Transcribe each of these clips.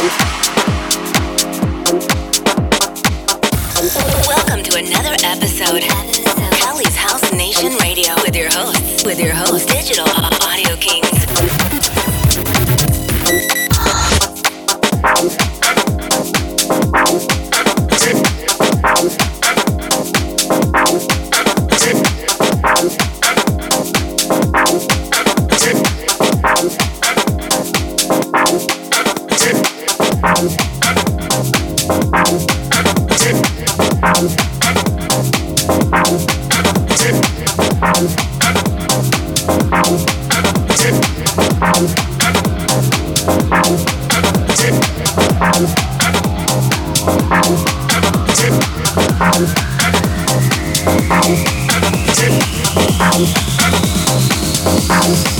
Welcome to another episode Cali's House Nation Radio. With your host, with your host, Digital Audio Kings. Thank you.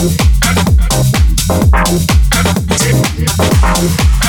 Thank you.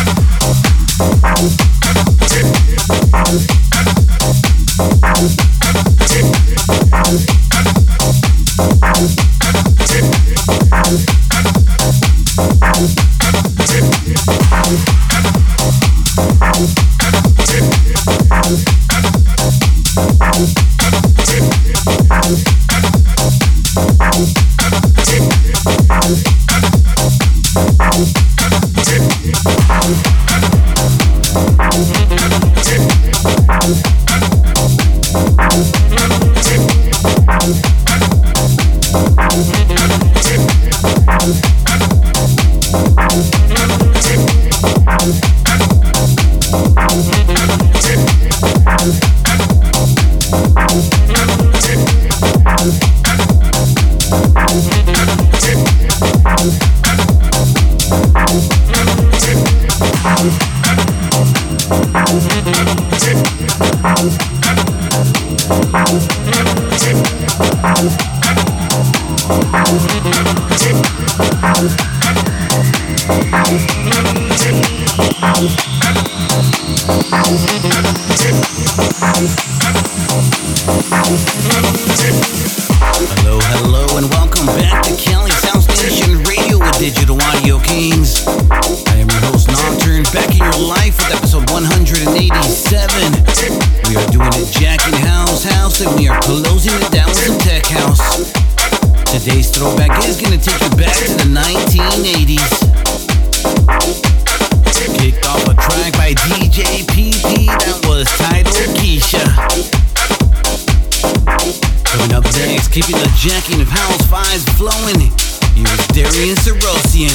Coming up next, keeping the jacking of house Fives flowing. Here's Darius Syrossian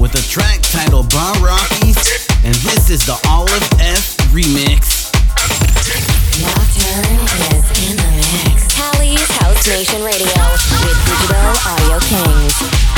with a track titled Baroque East, and this is the Olive F remix. Nocturne is in the mix. Cali's House Nation Radio with Digital Audio Kings.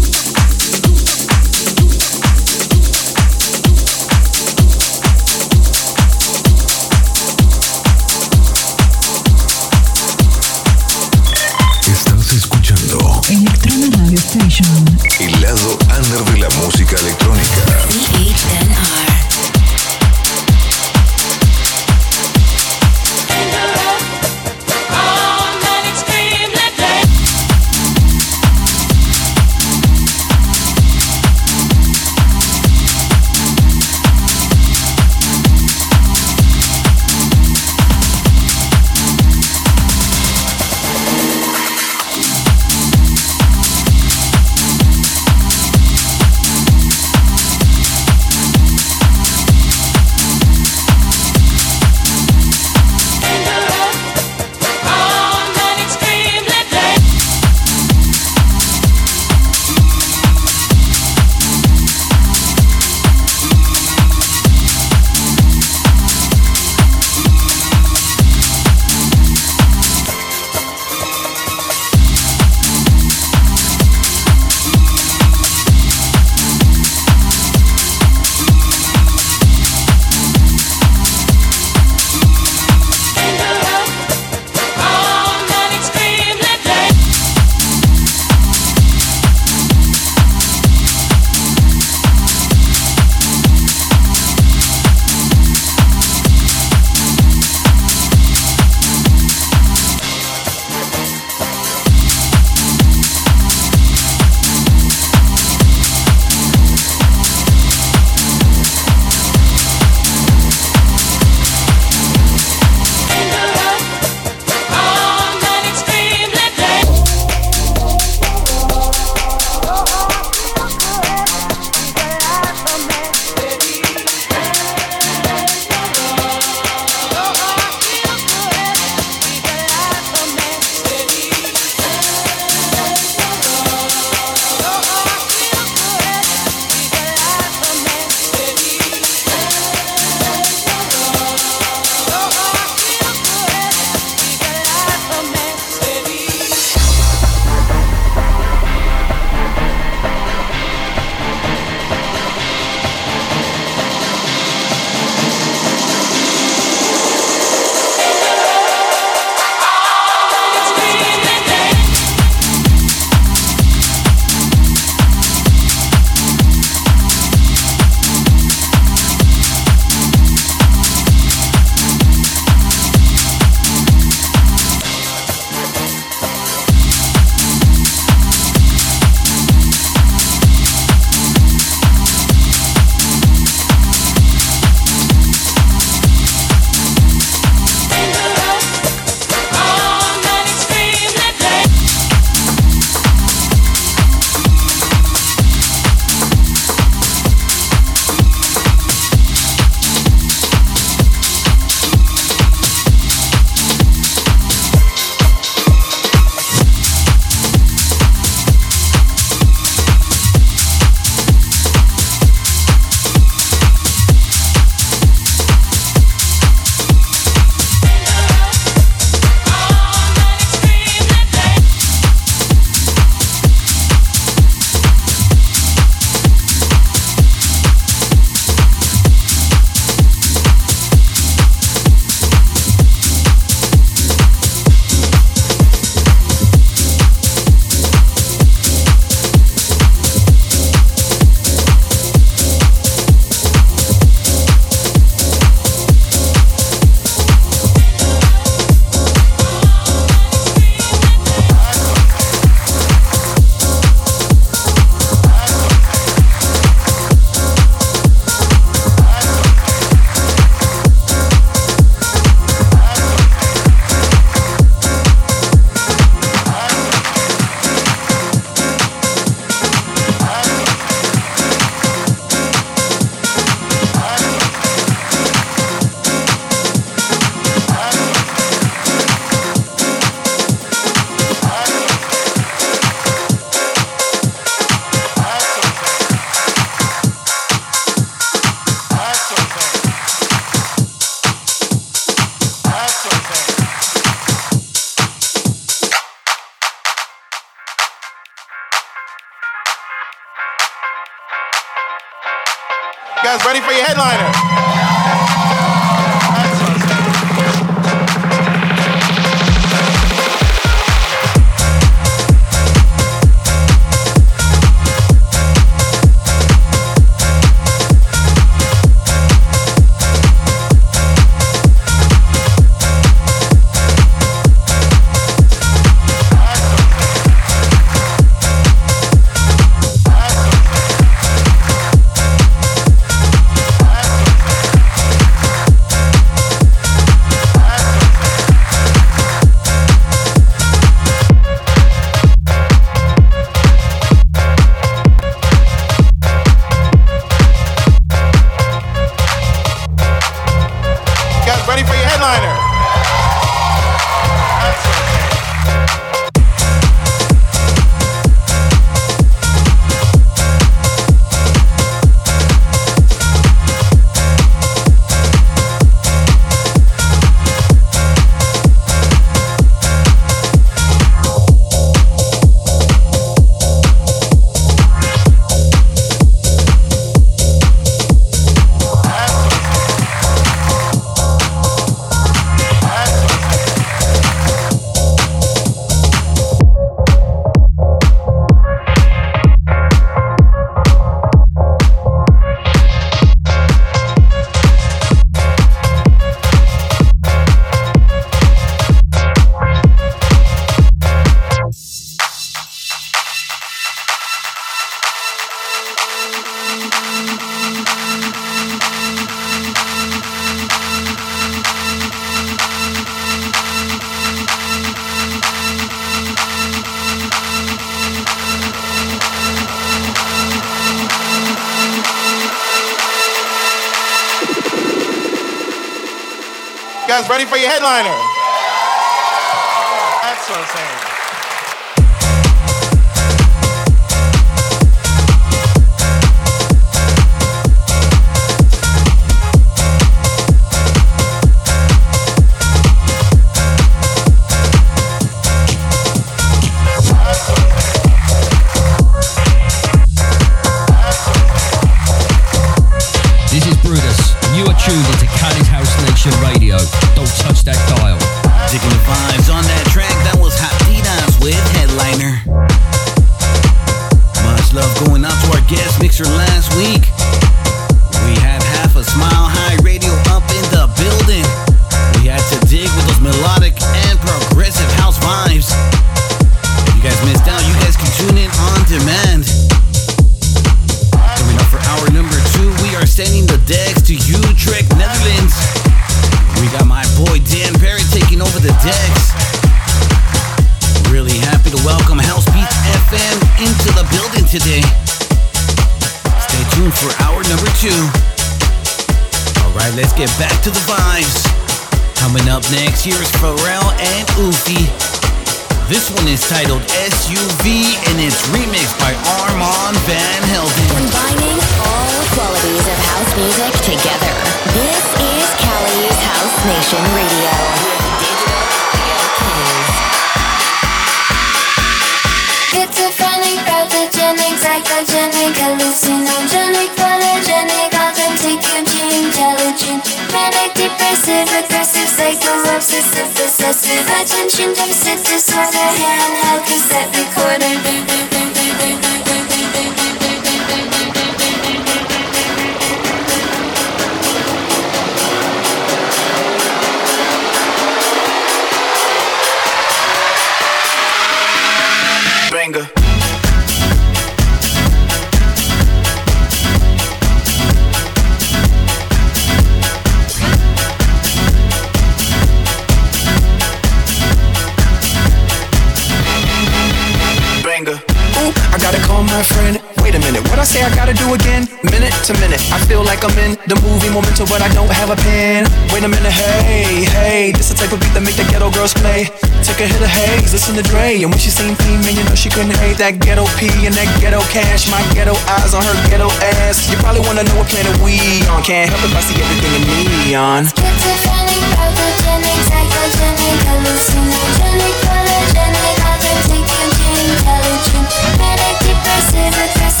like I'm in the movie Memento, but I don't have a pen. Wait a minute, hey, hey, this the type of beat that make the ghetto girls play. Take a hit of haze, listen to Dre, and when she seen Theme, man, you know she couldn't hate that ghetto pee and that ghetto cash. My ghetto eyes on her ghetto ass. You probably wanna know what planet we on. Can't help it, I see everything in neon. Schizophrenic, pathogenic, psychogenic, hallucinogenic, polygenic, authentic, intelligent, manic, depressive, aggressive.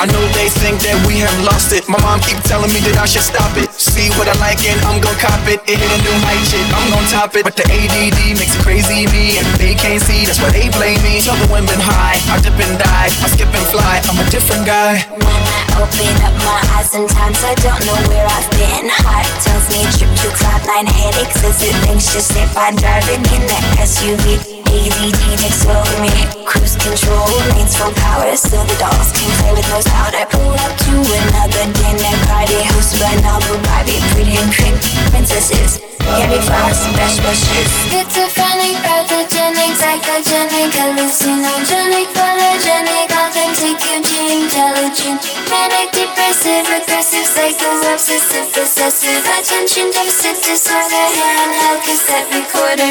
I know they think that we have lost it. My mom keep telling me that I should stop it. See what I like and I'm gon' cop it. It hit a new height, shit. I'm gon' top it. But the ADD makes it crazy me, and they can't see. That's why they blame me. Tell the women high, I dip and dive, I skip and fly. I'm a different guy. When I open up my eyes, sometimes I don't know where I've been. Heart tells me trip to cloud nine headaches. Is it things just if I'm driving in the SUV? ADD takes over me. Cruise control, lanes full power, so the dolls can play with no sound. I pull up to another dinner party hosted by Novel Barbie, pretty and cream princesses. Candy floss, fresh bushes. Schizophrenic, pathogenic, psychogenic, hallucinogenic, polygenic, authentic, Eugene, intelligent, manic, depressive, regressive, psycho, obsessive, possessive, attention deficit disorder, handheld cassette recorder.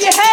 Well, if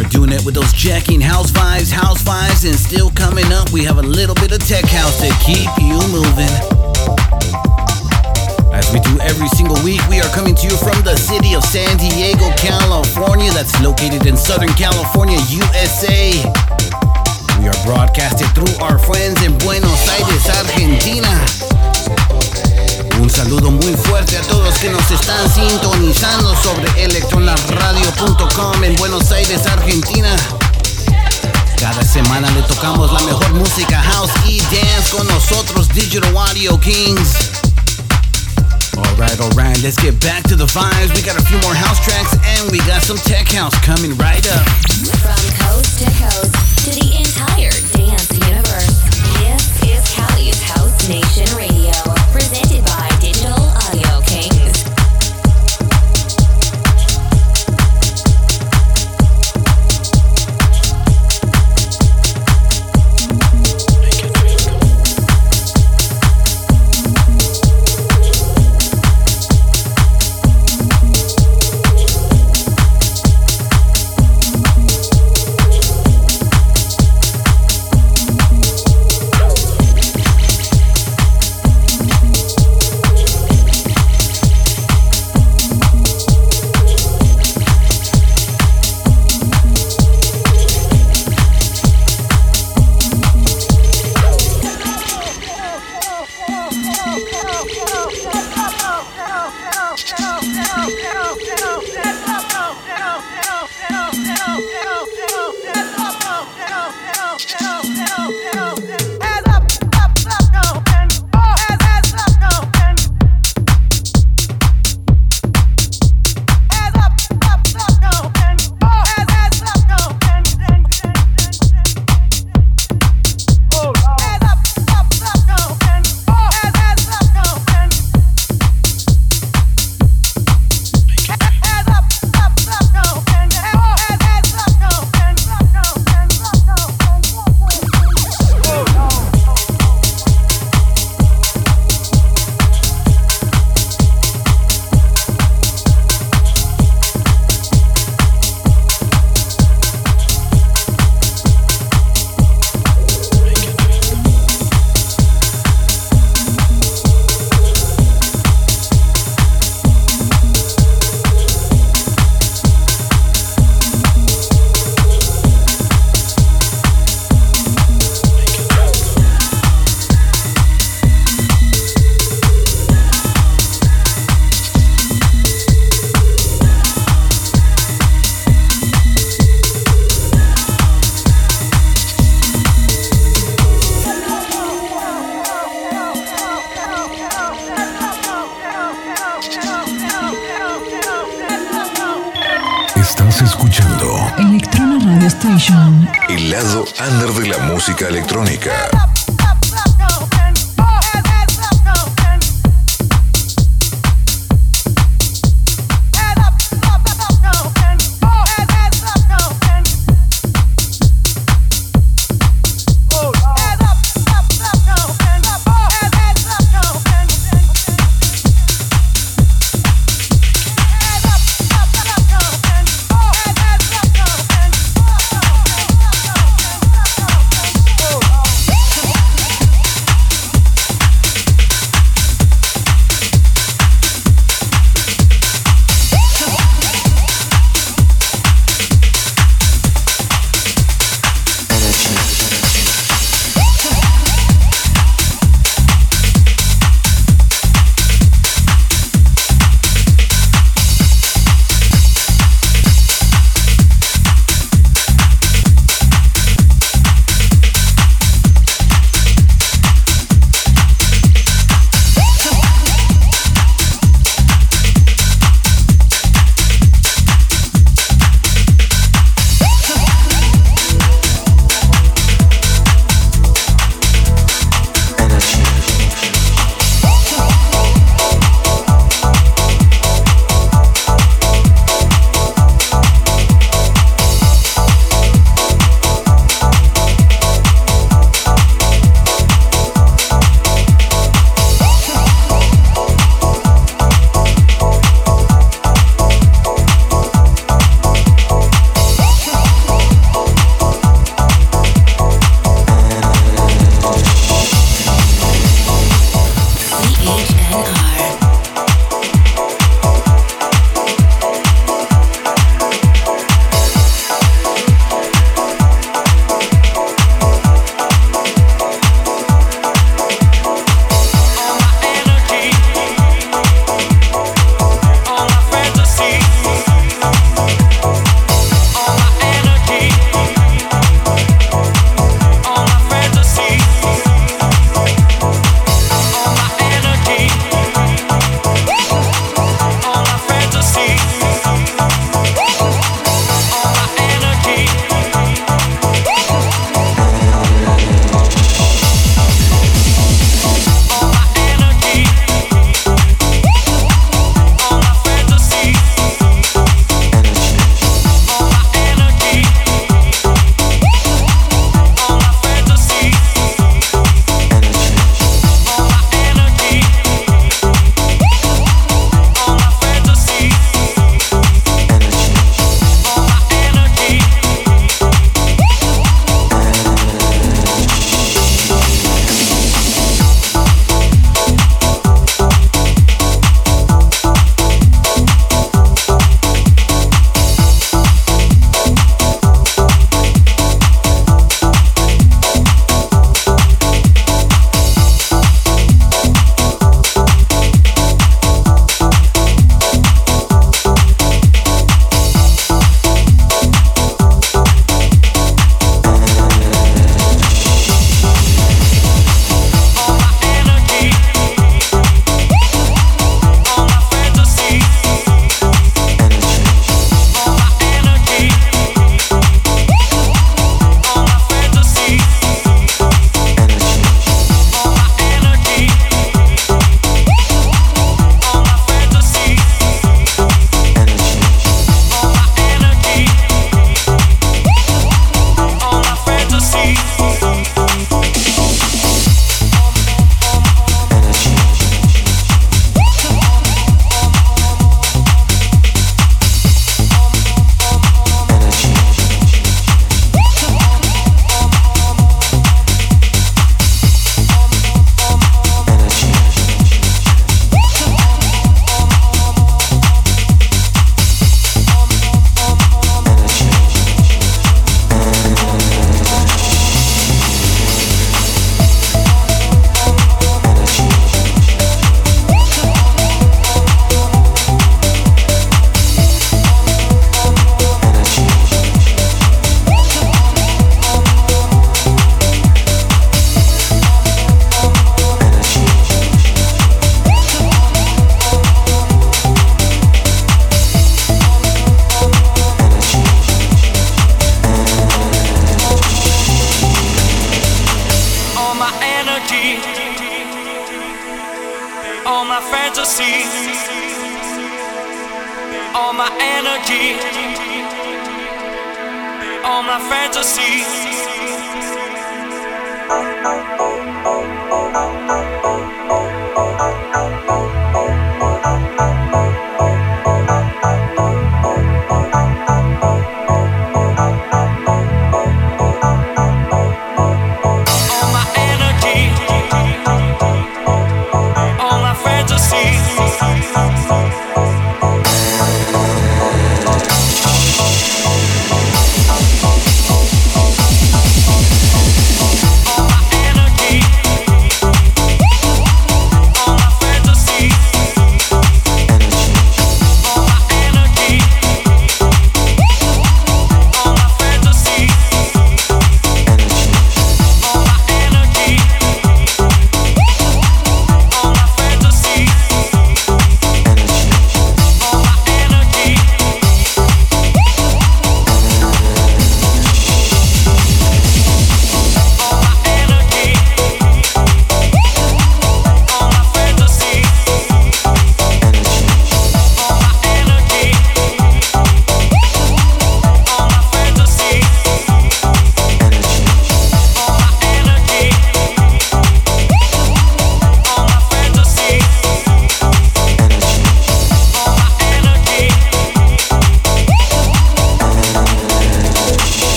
Are doing it with those jacking house vibes, house vibes, and still coming up, we have a little bit of tech house to keep you moving. As we do every single week, we are coming to you from the city of San Diego, California, that's located in Southern California, USA. We are broadcasted through our friends in Buenos Aires, Argentina. Un saludo muy fuerte a todos que nos están sintonizando sobre electronaradio.com en Buenos Aires, Argentina. Cada semana le tocamos la mejor música house y dance con nosotros, Digital Audio Kings. Alright, alright, let's get back to the vibes. We got a few more house tracks and we got some tech house coming right up. From coast to coast to the entire dance universe, this is Cali's House Nation Radio,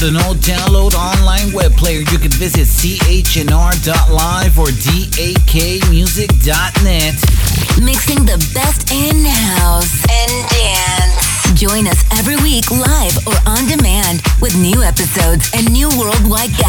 the no download online web player. You can visit chnr.live or dakmusic.net. Mixing the best in house and dance. Join us every week live or on demand with new episodes and new worldwide guests.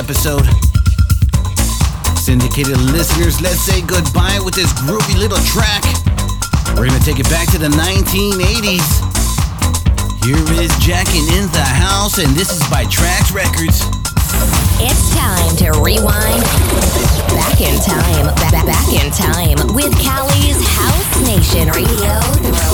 Episode. Syndicated listeners, let's say goodbye with this groovy little track. We're gonna take it back to the 1980s. Here is Jackin' in the House, and this is by Trax Records. It's time to rewind back in time, ba- ba- back in time with Cali's House Nation Radio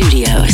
Studios.